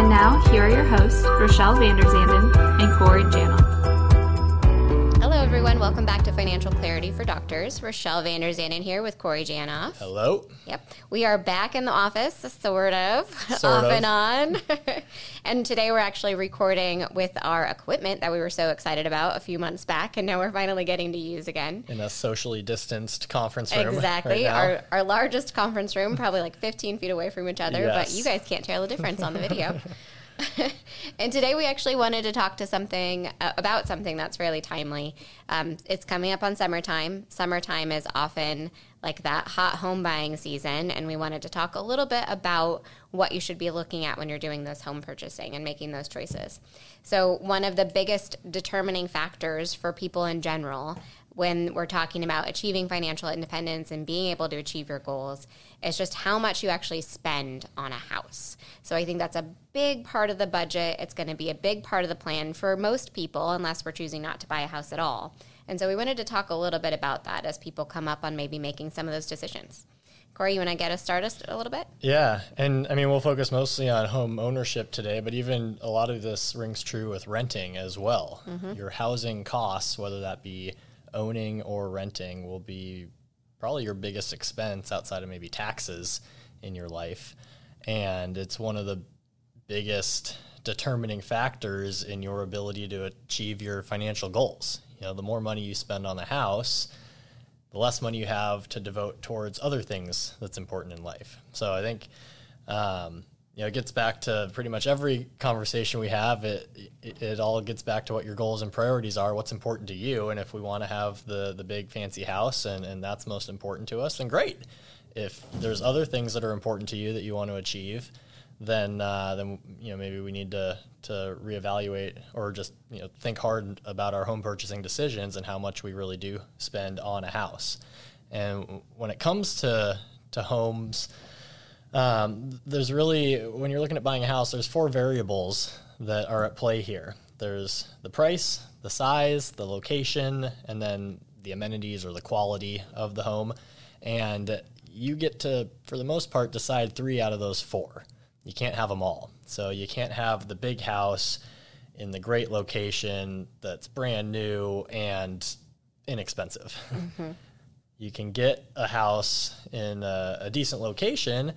And now, here are your hosts, Rochelle Vanderzanden and Corey Janoff. Financial Clarity for Doctors. Rochelle Vanderzanden here with Corey Janoff. Hello. Yep. We are back in the office, sort of, Sort off of. and on. and today we're actually recording with our equipment that we were so excited about a few months back, and now we're finally getting to use again. In a socially distanced conference room. Exactly. right our, our largest conference room, probably like 15 feet away from each other, but you guys can't tell the difference on the video. and today we actually wanted to talk to something uh, about something that's fairly timely. Um, it's coming up on summertime. Summertime is often like that hot home buying season, and we wanted to talk a little bit about what you should be looking at when you're doing those home purchasing and making those choices. So, one of the biggest determining factors for people in general when we're talking about achieving financial independence and being able to achieve your goals is just how much you actually spend on a house. So I think that's a big part of the budget. It's going to be a big part of the plan for most people, unless we're choosing not to buy a house at all. And so we wanted to talk a little bit about that as people come up on maybe making some of those decisions. Corey, you want to get us started a little bit? Yeah. And I mean, we'll focus mostly on home ownership today, but even a lot of this rings true with renting as well. Mm-hmm. Your housing costs, whether that be owning or renting, will be probably your biggest expense outside of maybe taxes in your life. And it's one of the biggest determining factors in your ability to achieve your financial goals. You know, the more money you spend on the house, the less money you have to devote towards other things that's important in life. So I think, um, you know, it gets back to pretty much every conversation we have. It, it it all gets back to what your goals and priorities are, what's important to you, and if we want to have the the big fancy house and and that's most important to us, then great. If there's other things that are important to you that you want to achieve, then uh, then you know maybe we need to to reevaluate or just you know think hard about our home purchasing decisions and how much we really do spend on a house. And when it comes to to homes, um, there's really when you're looking at buying a house, there's four variables that are at play here. There's the price, the size, the location, and then the amenities or the quality of the home. And you get to, for the most part, decide three out of those four. You can't have them all. So you can't have the big house in the great location that's brand new and inexpensive. you can get a house in a, a decent location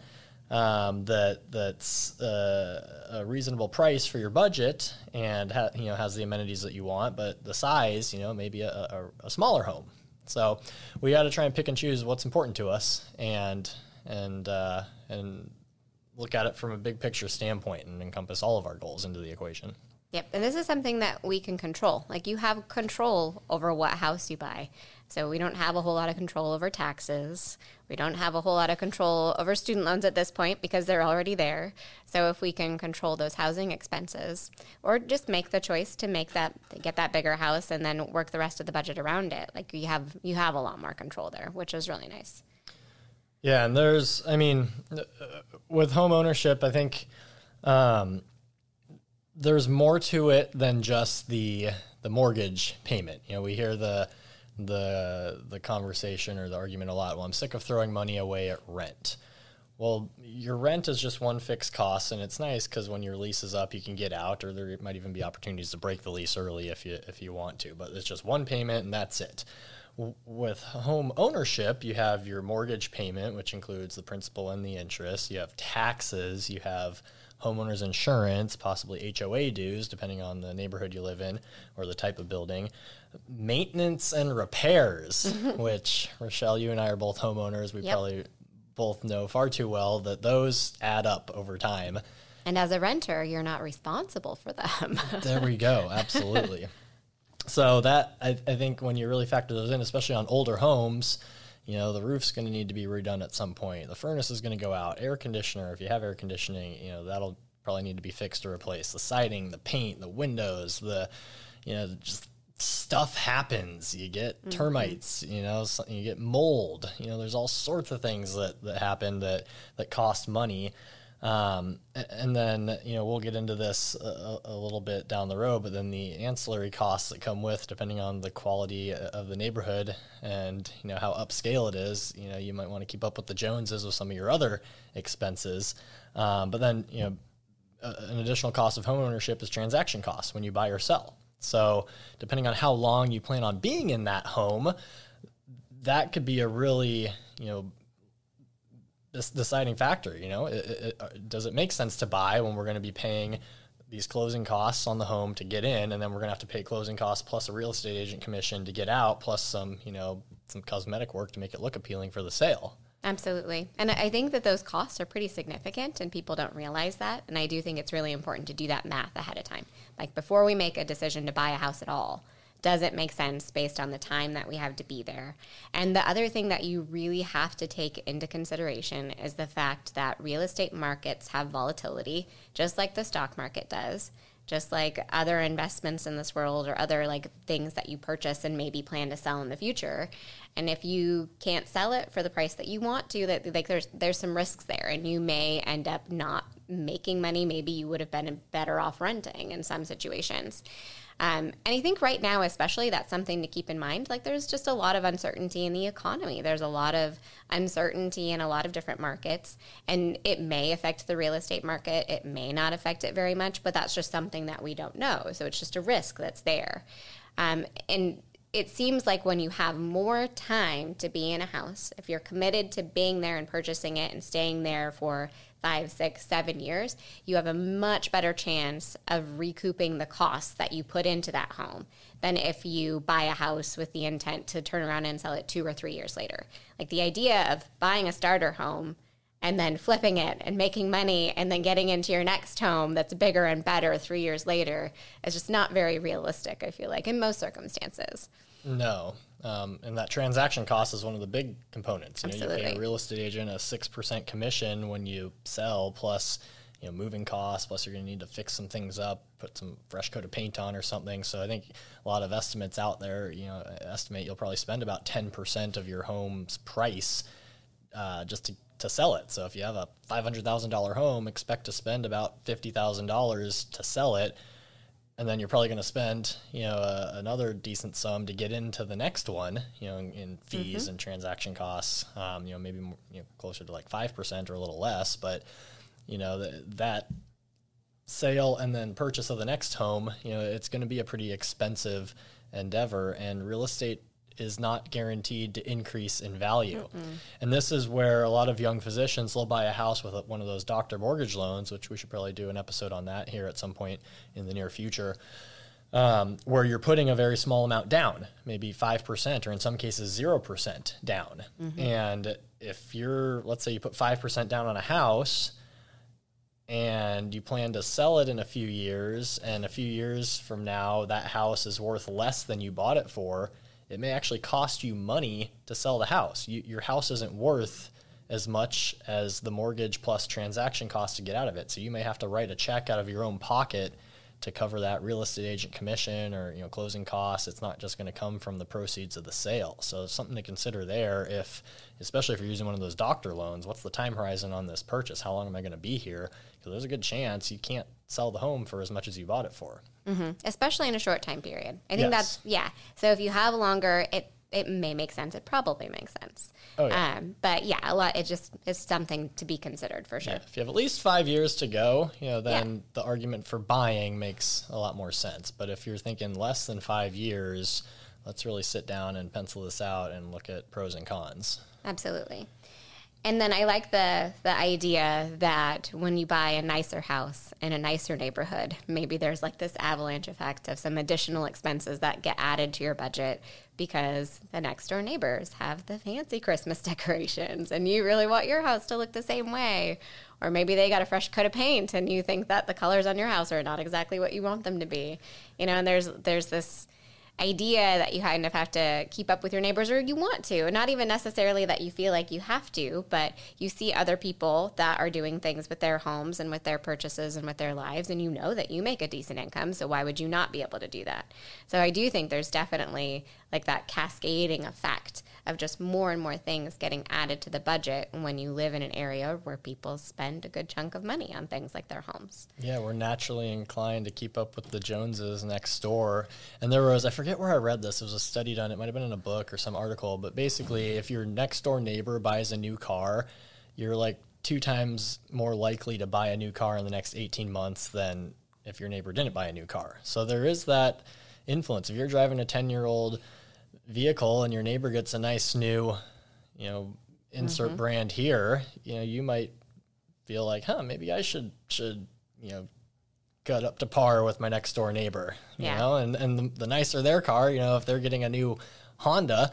um, that that's uh, a reasonable price for your budget and ha- you know has the amenities that you want, but the size, you know, maybe a, a, a smaller home. So we got to try and pick and choose what's important to us and and uh, and look at it from a big picture standpoint and encompass all of our goals into the equation. Yep. And this is something that we can control. Like you have control over what house you buy. So we don't have a whole lot of control over taxes. We don't have a whole lot of control over student loans at this point because they're already there. So if we can control those housing expenses or just make the choice to make that get that bigger house and then work the rest of the budget around it, like you have you have a lot more control there, which is really nice. Yeah, and there's, I mean, with home ownership, I think um, there's more to it than just the the mortgage payment. You know, we hear the the the conversation or the argument a lot. Well, I'm sick of throwing money away at rent. Well, your rent is just one fixed cost, and it's nice because when your lease is up, you can get out, or there might even be opportunities to break the lease early if you if you want to. But it's just one payment, and that's it. With home ownership, you have your mortgage payment, which includes the principal and the interest. You have taxes. You have homeowners insurance, possibly HOA dues, depending on the neighborhood you live in or the type of building, maintenance and repairs, which Rochelle, you and I are both homeowners. We Yep. probably both know far too well that those add up over time. And as a renter, you're not responsible for them. There we go. Absolutely. So that I, I think when you really factor those in, especially on older homes, you know, the roof's going to need to be redone at some point. The furnace is going to go out. Air conditioner, if you have air conditioning, you know, that'll probably need to be fixed or replaced. The siding, the paint, the windows, the you know just stuff happens. You get mm-hmm. termites, you know, you get mold. You know, there's all sorts of things that that happen that that cost money. Um, and then you know we'll get into this a, a, little bit down the road, but then the ancillary costs that come with, depending on the quality of the neighborhood and you know how upscale it is, you know you might want to keep up with the Joneses with some of your other expenses. Um, but then you know an additional cost of homeownership is transaction costs when you buy or sell. So depending on how long you plan on being in that home, that could be a really you know deciding factor. You know, it, it, uh, does it make sense to buy when we're going to be paying these closing costs on the home to get in, and then we're going to have to pay closing costs plus a real estate agent commission to get out, plus some you know some cosmetic work to make it look appealing for the sale. Absolutely. And I think that those costs are pretty significant and people don't realize that. And I do think it's really important to do that math ahead of time. Like before we make a decision to buy a house at all, does it make sense based on the time that we have to be there? And the other thing that you really have to take into consideration is the fact that real estate markets have volatility, just like the stock market does just like other investments in this world or other like things that you purchase and maybe plan to sell in the future and if you can't sell it for the price that you want to that like there's there's some risks there and you may end up not making money maybe you would have been better off renting in some situations um, and I think right now, especially, that's something to keep in mind. Like, there's just a lot of uncertainty in the economy. There's a lot of uncertainty in a lot of different markets, and it may affect the real estate market. It may not affect it very much, but that's just something that we don't know. So it's just a risk that's there. Um, and it seems like when you have more time to be in a house, if you're committed to being there and purchasing it and staying there for five, six, seven years, you have a much better chance of recouping the costs that you put into that home than if you buy a house with the intent to turn around and sell it two or three years later. Like the idea of buying a starter home and then flipping it and making money and then getting into your next home that's bigger and better three years later is just not very realistic, I feel like, in most circumstances. No. Um, and that transaction cost is one of the big components. You know, Absolutely. you pay a real estate agent a six percent commission when you sell, plus you know moving costs, plus you're going to need to fix some things up, put some fresh coat of paint on or something. So I think a lot of estimates out there, you know, estimate you'll probably spend about ten percent of your home's price uh, just to to sell it. So if you have a five hundred thousand dollar home, expect to spend about fifty thousand dollars to sell it and then you're probably going to spend you know uh, another decent sum to get into the next one you know in, in fees mm-hmm. and transaction costs um, you know maybe more, you know, closer to like 5% or a little less but you know the, that sale and then purchase of the next home you know it's going to be a pretty expensive endeavor and real estate is not guaranteed to increase in value. Mm-mm. And this is where a lot of young physicians will buy a house with one of those doctor mortgage loans, which we should probably do an episode on that here at some point in the near future. Um, where you're putting a very small amount down, maybe 5%, or in some cases 0% down. Mm-hmm. And if you're, let's say you put 5% down on a house and you plan to sell it in a few years, and a few years from now, that house is worth less than you bought it for, it may actually cost you money to sell the house. You, your house isn't worth as much as the mortgage plus transaction cost to get out of it. So you may have to write a check out of your own pocket to cover that real estate agent commission or you know closing costs. It's not just going to come from the proceeds of the sale. So something to consider there. If especially if you're using one of those doctor loans, what's the time horizon on this purchase? How long am I going to be here? Because there's a good chance you can't sell the home for as much as you bought it for. Mm-hmm. Especially in a short time period. I think yes. that's yeah. So if you have longer, it it may make sense. It probably makes sense. Oh, yeah. Um, but yeah, a lot. It just is something to be considered for sure. Yeah, if you have at least five years to go, you know, then yeah. the argument for buying makes a lot more sense. But if you're thinking less than five years, let's really sit down and pencil this out and look at pros and cons. Absolutely. And then I like the the idea that when you buy a nicer house in a nicer neighborhood, maybe there's like this avalanche effect of some additional expenses that get added to your budget because the next door neighbors have the fancy Christmas decorations and you really want your house to look the same way. Or maybe they got a fresh coat of paint and you think that the colors on your house are not exactly what you want them to be. You know, and there's there's this idea that you kind of have to keep up with your neighbors or you want to. Not even necessarily that you feel like you have to, but you see other people that are doing things with their homes and with their purchases and with their lives, and you know that you make a decent income. So why would you not be able to do that? So I do think there's definitely like that cascading effect of just more and more things getting added to the budget when you live in an area where people spend a good chunk of money on things like their homes. Yeah, we're naturally inclined to keep up with the Joneses next door. And there was, I forget where I read this, it was a study done, it might have been in a book or some article, but basically, if your next door neighbor buys a new car, you're like two times more likely to buy a new car in the next 18 months than if your neighbor didn't buy a new car. So there is that influence. If you're driving a 10 year old vehicle and your neighbor gets a nice new, you know, insert mm-hmm. brand here, you know, you might feel like, huh, maybe I should should you know cut up to par with my next door neighbor. You yeah. know, and and the, the nicer their car, you know, if they're getting a new Honda,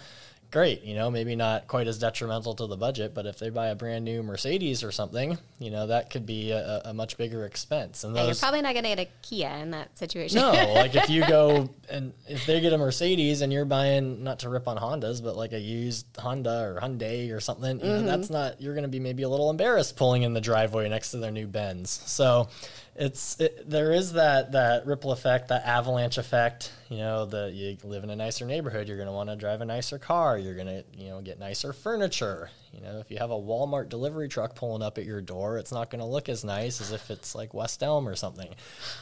great. You know, maybe not quite as detrimental to the budget, but if they buy a brand new Mercedes or something, you know, that could be a, a much bigger expense. And those, yeah, you're probably not going to get a Kia in that situation. No, like if you go and if they get a Mercedes and you're buying, not to rip on Hondas, but like a used Honda or Hyundai or something, you know, mm-hmm. that's not, you're going to be maybe a little embarrassed pulling in the driveway next to their new Benz. So, it's it, there is that that ripple effect, that avalanche effect. You know, the you live in a nicer neighborhood, you're going to want to drive a nicer car. You're going to you know get nicer furniture. You know, if you have a Walmart delivery truck pulling up at your door, it's not going to look as nice as if it's like West Elm or something.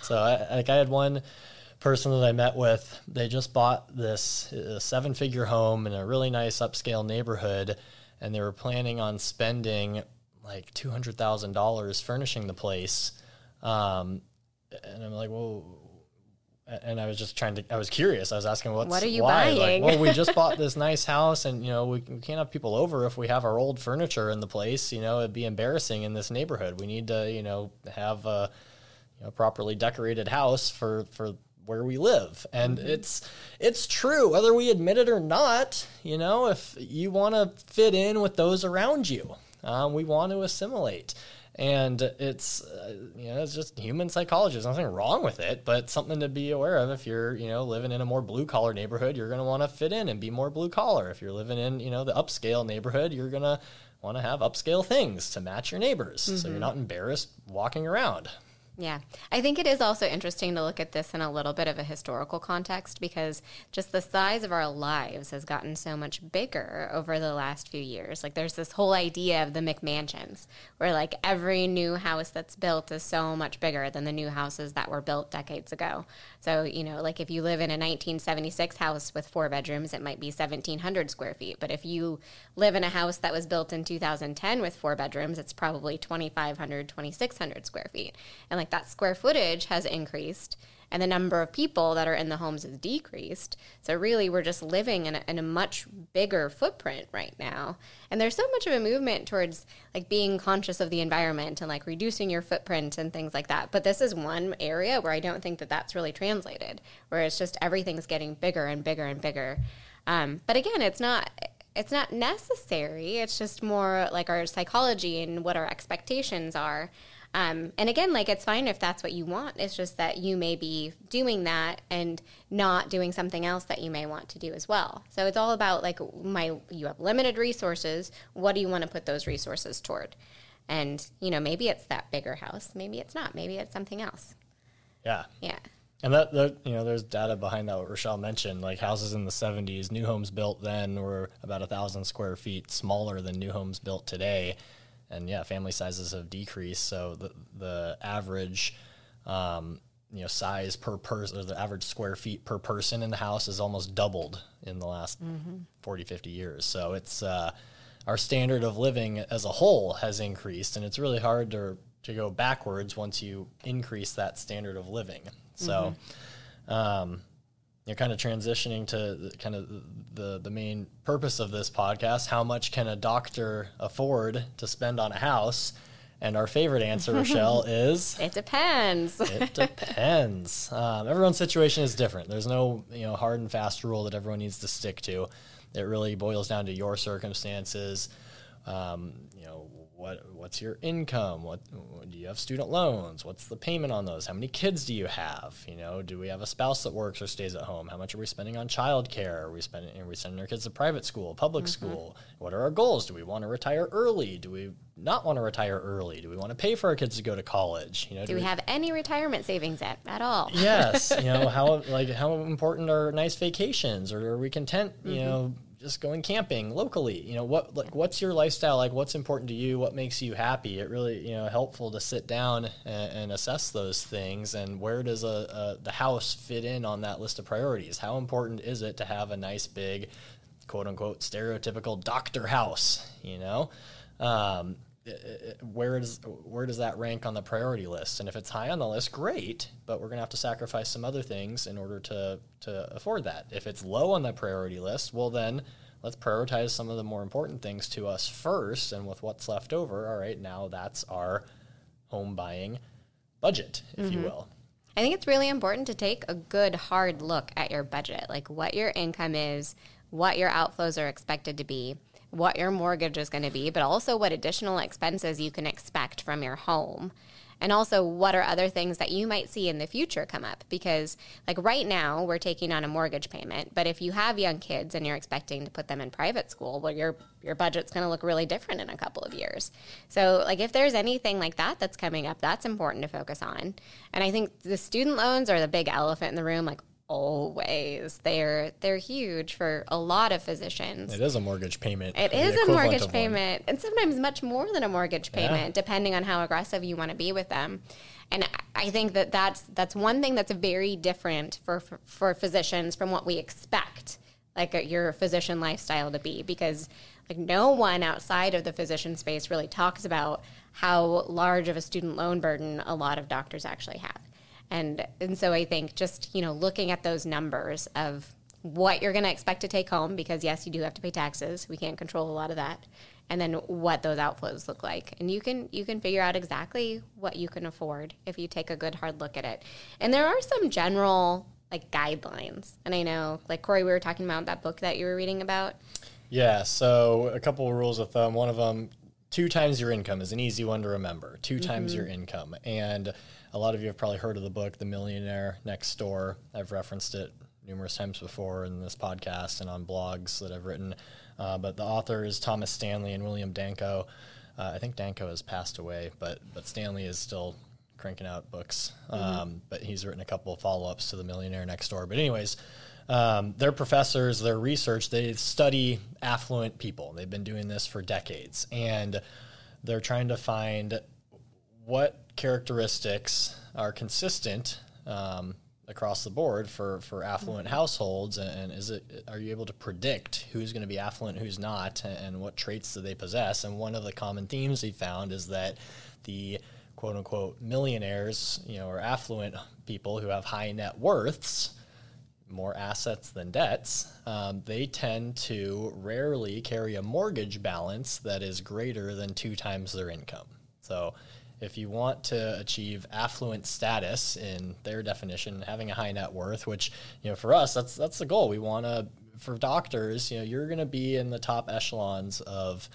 So, I, like I had one person that I met with, they just bought this seven figure home in a really nice upscale neighborhood, and they were planning on spending like two hundred thousand dollars furnishing the place um, and I'm like, well, and I was just trying to, I was curious. I was asking, what's, what are you why? buying? Like, well, we just bought this nice house and, you know, we, we can't have people over if we have our old furniture in the place. You know, it'd be embarrassing in this neighborhood. We need to, you know, have a, you know, properly decorated house for, for where we live. And mm-hmm. it's, it's true, whether we admit it or not, you know, if you want to fit in with those around you, um, we want to assimilate and it's uh, you know it's just human psychology. There's nothing wrong with it, but something to be aware of. If you're you know living in a more blue collar neighborhood, you're going to want to fit in and be more blue collar. If you're living in you know the upscale neighborhood, you're going to want to have upscale things to match your neighbors, mm-hmm. so you're mm-hmm. not embarrassed walking around. Yeah. I think it is also interesting to look at this in a little bit of a historical context because just the size of our lives has gotten so much bigger over the last few years. Like there's this whole idea of the McMansions where like every new house that's built is so much bigger than the new houses that were built decades ago. So, you know, like if you live in a 1976 house with four bedrooms, it might be 1700 square feet. But if you live in a house that was built in 2010 with four bedrooms, it's probably 2500, 2600 square feet. And like like that square footage has increased and the number of people that are in the homes has decreased. So really, we're just living in a, in a, much bigger footprint right now. And there's so much of a movement towards like being conscious of the environment and like reducing your footprint and things like that. But this is one area where I don't think that that's really translated, where it's just everything's getting bigger and bigger and bigger. Um, but again, it's not. It's not necessary. It's just more like our psychology and what our expectations are. Um, and again, like it's fine if that's what you want. It's just that you may be doing that and not doing something else that you may want to do as well. So it's all about like my you have limited resources. What do you want to put those resources toward? And you know, maybe it's that bigger house. Maybe it's not. Maybe it's something else. Yeah. Yeah. And that, that, you know, there's data behind that. What Rochelle mentioned, like houses in the 70s, new homes built then were about a thousand square feet smaller than new homes built today and yeah, family sizes have decreased. So the the average, um, you know, size per person, or the average square feet per person in the house has almost doubled in the last mm-hmm. 40, 50 years. So it's uh, our standard of living as a whole has increased, and it's really hard to to go backwards once you increase that standard of living. So. Mm-hmm. Um, you're kind of transitioning to kind of the the main purpose of this podcast. How much can a doctor afford to spend on a house? And our favorite answer, Rochelle, is it depends. it depends. Um, everyone's situation is different. There's no you know hard and fast rule that everyone needs to stick to. It really boils down to your circumstances. Um, you know what what's your income? What, what, do you have student loans? What's the payment on those? How many kids do you have? You know, do we have a spouse that works or stays at home? How much are we spending on childcare? Are we spending are we sending our kids to private school, public mm-hmm. school? What are our goals? Do we want to retire early? Do we not want to retire early? Do we want to pay for our kids to go to college? You know, do, do we, we, have any retirement savings at, at all? Yes. you know, how like how important are nice vacations or are we content, you mm-hmm. know, just going camping locally you know what like what's your lifestyle like? What's important to you? What makes you happy? It really you know helpful to sit down and, and assess those things. And where does a, a, the house fit in on that list of priorities? How important is it to have a nice big quote unquote stereotypical doctor house you know? Um, where does where does that rank on the priority list? And if it's high on the list, great, but we're going to have to sacrifice some other things in order to to afford that. If it's low on the priority list, well then let's prioritize some of the more important things to us first and with what's left over, all right, now that's our home buying budget, if mm-hmm. you will. I think it's really important to take a good hard look at your budget, like what your income is, what your outflows are expected to be what your mortgage is going to be, but also what additional expenses you can expect from your home. And also, what are other things that you might see in the future come up? Because, like right now, we're taking on a mortgage payment. But if you have young kids and you're expecting to put them in private school, well, your your budget's going to look really different in a couple of years. So, like, if there's anything like that that's coming up, that's important to focus on. And I think the student loans are the big elephant in the room. Like, always. They're they're huge for a lot of physicians. It is a mortgage payment. It is a mortgage payment, one. and sometimes much more than a mortgage payment, yeah. depending on how aggressive you want to be with them. And I think that that's that's one thing that's very different for for, for physicians from what we expect, like a, your physician lifestyle to be, because like no one outside of the physician space really talks about how large of a student loan burden a lot of doctors actually have. And and so I think just, you know, looking at those numbers of what you're going to expect to take home because yes, you do have to pay taxes. We can't control a lot of that. And then what those outflows look like. And you can you can figure out exactly what you can afford if you take a good hard look at it. And there are some general like guidelines. And I know like Corey we were talking about that book that you were reading about. Yeah, so a couple of rules of thumb. One of them, two times your income is an easy one to remember. 2 mm-hmm. times your income. And a lot of you have probably heard of the book, The Millionaire Next Door. I've referenced it numerous times before in this podcast and on blogs that I've written. Uh, but the author is Thomas Stanley and William Danko. Uh, I think Danko has passed away, but but Stanley is still cranking out books. Mm-hmm. Um, but he's written a couple of follow ups to The Millionaire Next Door. But anyways. Um, their professors, their research, they study affluent people. They've been doing this for decades, and they're trying to find what characteristics are consistent um, across the board for, for affluent mm-hmm. households and is it are you able to predict who's going to be affluent who's not and what traits do they possess and one of the common themes he found is that the quote unquote millionaires you know or affluent people who have high net worths more assets than debts, um, they tend to rarely carry a mortgage balance that is greater than two times their income. So if you want to achieve affluent status in their definition, having a high net worth, which you know for us that's that's the goal. We want to for doctors, you know, you're going to be in the top echelons of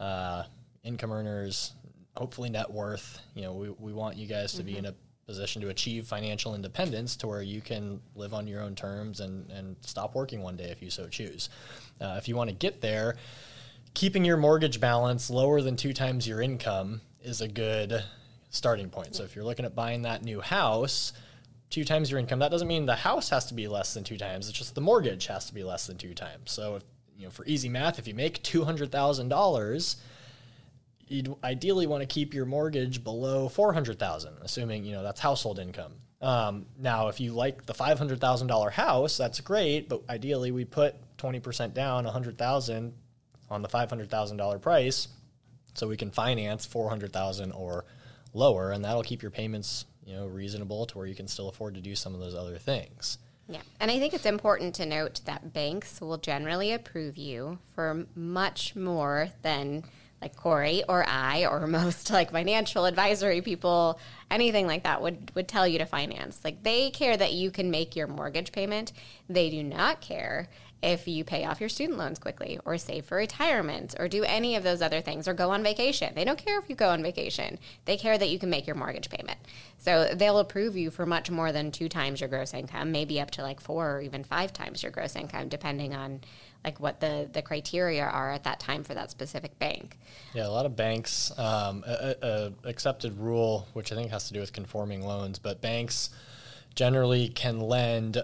uh, income earners, hopefully net worth. You know, we, we want you guys to mm-hmm. be in a position to achieve financial independence to where you can live on your own terms and, and stop working one day if you so choose. Uh, if you want to get there, keeping your mortgage balance lower than two times your income is a good starting point. So if you're looking at buying that new house, two times your income, that doesn't mean the house has to be less than two times. It's just the mortgage has to be less than two times. So if, you know, for easy math, if you make two hundred thousand dollars, you'd ideally want to keep your mortgage below four hundred thousand, assuming you know that's household income. Um, now, if you like the five hundred thousand dollar house, that's great, but ideally we put twenty percent down, a hundred thousand on the five hundred thousand dollar price so we can finance 400,000 or lower and that'll keep your payments, you know, reasonable to where you can still afford to do some of those other things. Yeah. And I think it's important to note that banks will generally approve you for much more than like Corey or I or most like financial advisory people, anything like that would would tell you to finance. Like they care that you can make your mortgage payment. They do not care if you pay off your student loans quickly or save for retirement or do any of those other things or go on vacation. They don't care if you go on vacation. They care that you can make your mortgage payment. So they'll approve you for much more than two times your gross income, maybe up to like four or even five times your gross income, depending on like what the, the criteria are at that time for that specific bank. Yeah, a lot of banks, um, a, a accepted rule, which I think has to do with conforming loans, but banks generally can lend,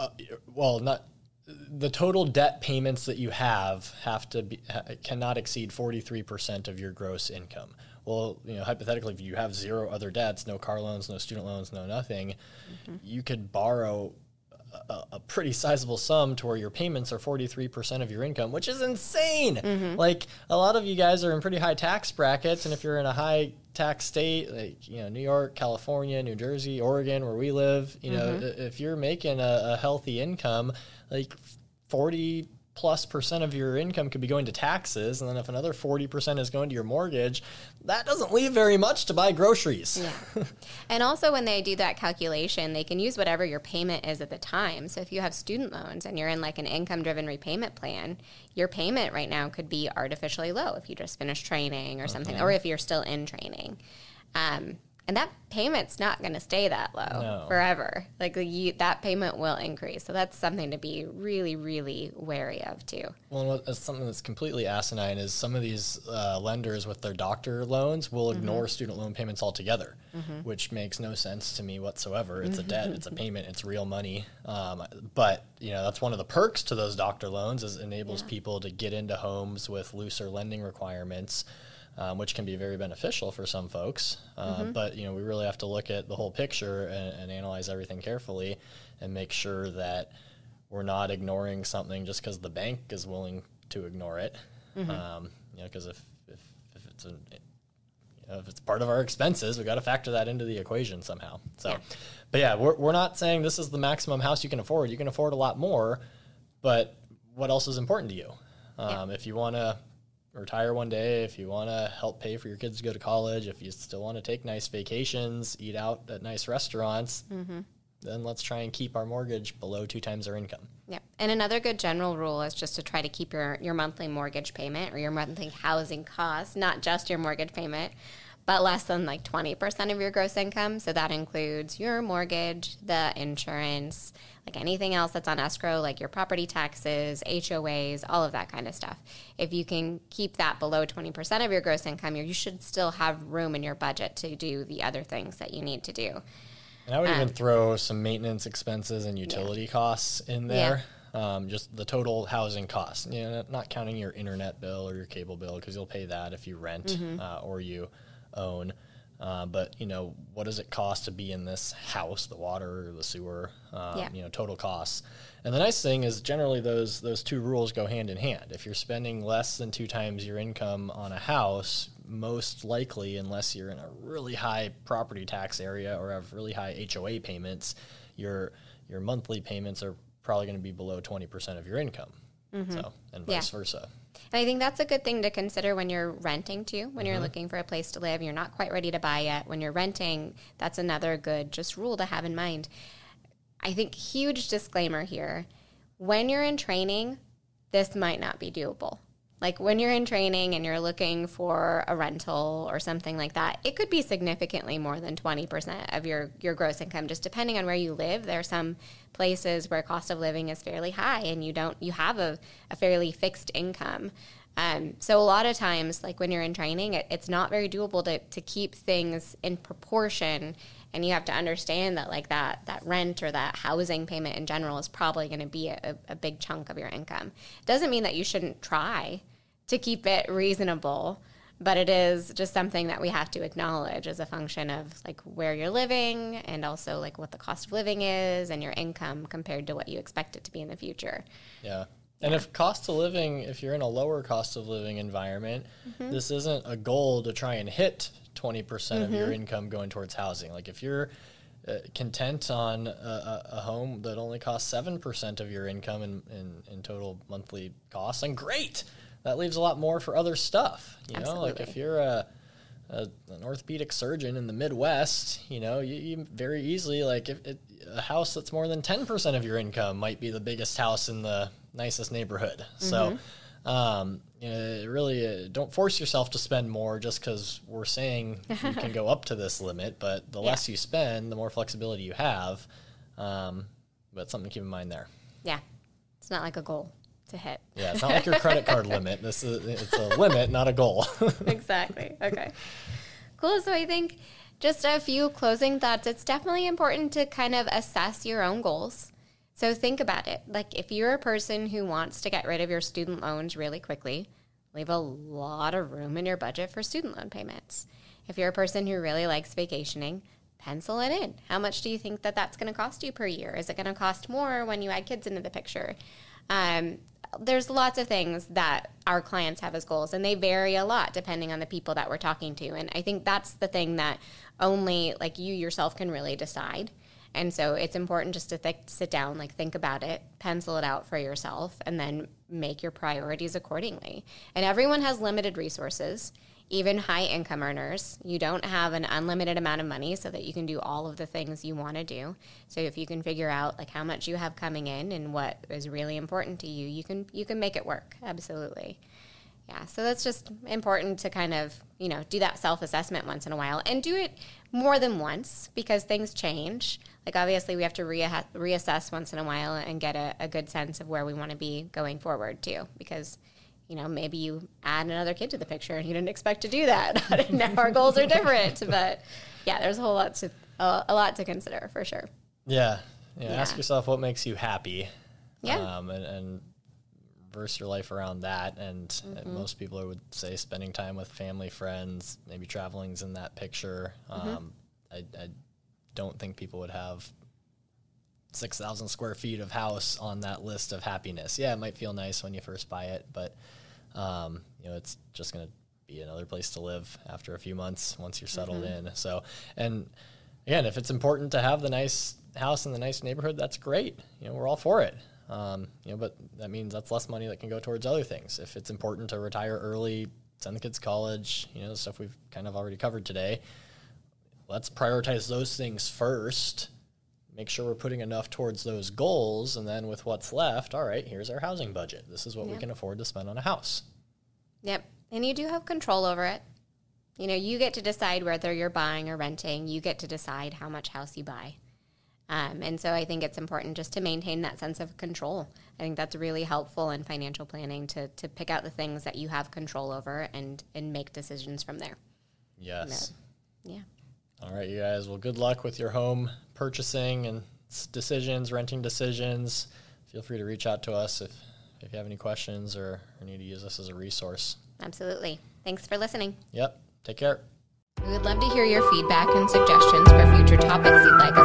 uh, well, not the total debt payments that you have have to be cannot exceed 43% of your gross income. Well, you know, hypothetically, if you have zero other debts, no car loans, no student loans, no nothing, mm-hmm. you could borrow a, a, pretty sizable sum to where your payments are 43% of your income, which is insane. Mm-hmm. Like a lot of you guys are in pretty high tax brackets. And if you're in a high tax state, like, you know, New York, California, New Jersey, Oregon, where we live, you mm-hmm. know, if you're making a, a healthy income, like 40 plus percent of your income could be going to taxes, and then if another 40% is going to your mortgage, that doesn't leave very much to buy groceries. Yeah. and also, when they do that calculation, they can use whatever your payment is at the time. So if you have student loans and you're in like an income driven repayment plan, your payment right now could be artificially low if you just finished training or something, okay. or if you're still in training. Um, and that payment's not going to stay that low no. forever. Like you, that payment will increase. So that's something to be really, really wary of too. Well, something that's completely asinine is some of these uh, lenders with their doctor loans will mm-hmm. ignore student loan payments altogether, mm-hmm. which makes no sense to me whatsoever. It's a debt, it's a payment, it's real money. Um, but you know that's one of the perks to those doctor loans is enables yeah. people to get into homes with looser lending requirements um, which can be very beneficial for some folks. Uh, mm-hmm. But you know, we really have to look at the whole picture and, and analyze everything carefully, and make sure that we're not ignoring something just because the bank is willing to ignore it. Mm-hmm. Um, you know, because if, if, if it's an you know, if it's part of our expenses, we got to factor that into the equation somehow. So, yeah. but yeah, we're, we're not saying this is the maximum house you can afford. You can afford a lot more, but what else is important to you? Um, yeah. If you want to retire one day, if you want to help pay for your kids to go to college, if you still want to take nice vacations, eat out at nice restaurants, mm-hmm. then let's try and keep our mortgage below two times our income. Yep. And another good general rule is just to try to keep your, your monthly mortgage payment or your monthly housing costs, not just your mortgage payment, but less than like 20% of your gross income. So that includes your mortgage, the insurance, like anything else that's on escrow, like your property taxes, HOAs, all of that kind of stuff. If you can keep that below 20% of your gross income, you should still have room in your budget to do the other things that you need to do. And I would um, even throw some maintenance expenses and utility yeah. costs in there. Yeah. Um, just the total housing costs, you know, not counting your internet bill or your cable bill because you'll pay that if you rent mm-hmm. uh, or you own. Uh, but you know, what does it cost to be in this house? The water, the sewer, um, yeah. you know, total costs. And the nice thing is, generally those those two rules go hand in hand. If you're spending less than two times your income on a house, most likely, unless you're in a really high property tax area or have really high HOA payments, your your monthly payments are probably going to be below twenty percent of your income. Mm-hmm. So, and vice yeah. versa. And I think that's a good thing to consider when you're renting too. When mm-hmm. you're looking for a place to live, you're not quite ready to buy yet. When you're renting, that's another good just rule to have in mind. I think huge disclaimer here. When you're in training, this might not be doable. Like when you're in training and you're looking for a rental or something like that, it could be significantly more than 20% of your, your gross income, just depending on where you live. There are some places where cost of living is fairly high and you don't you have a, a fairly fixed income. Um, so a lot of times, like when you're in training, it, it's not very doable to, to keep things in proportion and you have to understand that like that that rent or that housing payment in general is probably going to be a, a, big chunk of your income. It doesn't mean that you shouldn't try to keep it reasonable but it is just something that we have to acknowledge as a function of like where you're living and also like what the cost of living is and your income compared to what you expect it to be in the future. Yeah. And yeah. if cost of living, if you're in a lower cost of living environment, mm-hmm. this isn't a goal to try and hit 20% mm hmm of your mm-hmm. income going towards housing. Like if you're uh, content on a, a, home that only costs 7% of your income in, in, in total monthly costs, and great that leaves a lot more for other stuff. You Absolutely. know, like if you're a a, an orthopedic surgeon in the Midwest, you know, you, you very easily like if it, a house that's more than ten percent of your income might be the biggest house in the nicest neighborhood. So. Um, you know, really, uh, don't force yourself to spend more just because we're saying you can go up to this limit. But the Yeah. less you spend, the more flexibility you have. Um, but something to keep in mind there. Yeah. It's not like a goal to hit. Yeah, it's not like your credit card limit. This is it's a limit, not a goal. exactly. Okay. Cool. So I think just a few closing thoughts. It's definitely important to kind of assess your own goals. So think about it. Like if you're a person who wants to get rid of your student loans really quickly, leave a lot of room in your budget for student loan payments. If you're a person who really likes vacationing, pencil it in. How much do you think that that's going to cost you per year? Is it going to cost more when you add kids into the picture? Um, there's lots of things that our clients have as goals, and they vary a lot depending on the people that we're talking to. And I think that's the thing that only like you yourself can really decide. And so it's important just to th- sit down, like think about it, pencil it out for yourself, and then make your priorities accordingly. And everyone has limited resources, even high income earners. You don't have an unlimited amount of money so that you can do all of the things you want to do. So if you can figure out like how much you have coming in and what is really important to you, you can you can make it work. Absolutely. Yeah, so that's just important to kind of, you know, do that self assessment once in a while and do it more than once because things change. Like, obviously, we have to rea- reassess once in a while and get a, a good sense of where we want to be going forward, too. Because, you know, maybe you add another kid to the picture and you didn't expect to do that. now our goals are different. But yeah, there's a whole lot to, uh, a lot to consider for sure. yeah. yeah, Yeah. Ask yourself what makes you happy. Yeah. Um, and, and verse your life around that. And, Mm-hmm. and most people would say spending time with family, friends, maybe traveling's in that picture. Mm-hmm. Um, I, I don't think people would have 6,000 square feet of house on that list of happiness. Yeah, it might feel nice when you first buy it, but um, you know, it's just going to be another place to live after a few months once you're settled Mm-hmm. in. So, and again, if it's important to have the nice house in the nice neighborhood, that's great. You know, we're all for it. Um, you know, but that means that's less money that can go towards other things. If it's important to retire early, send the kids to college, you know, the stuff we've kind of already covered today. Let's prioritize those things first. Make sure we're putting enough towards those goals, and then with what's left, all right, here's our housing budget. This is what we can afford to spend on a house. Yep. And you do have control over it. You know, you get to decide whether you're buying or renting. You get to decide how much house you buy. Um, and so I think it's important just to maintain that sense of control. I think that's really helpful in financial planning to, to pick out the things that you have control over and, and make decisions from there. Yes. Yeah. All right, you guys. Well, good luck with your home purchasing and decisions, renting decisions. Feel free to reach out to us if, if you have any questions or, or need to use us as a resource. Absolutely. Thanks for listening. Yep. Take care. We would love to hear your feedback and suggestions for future topics you'd like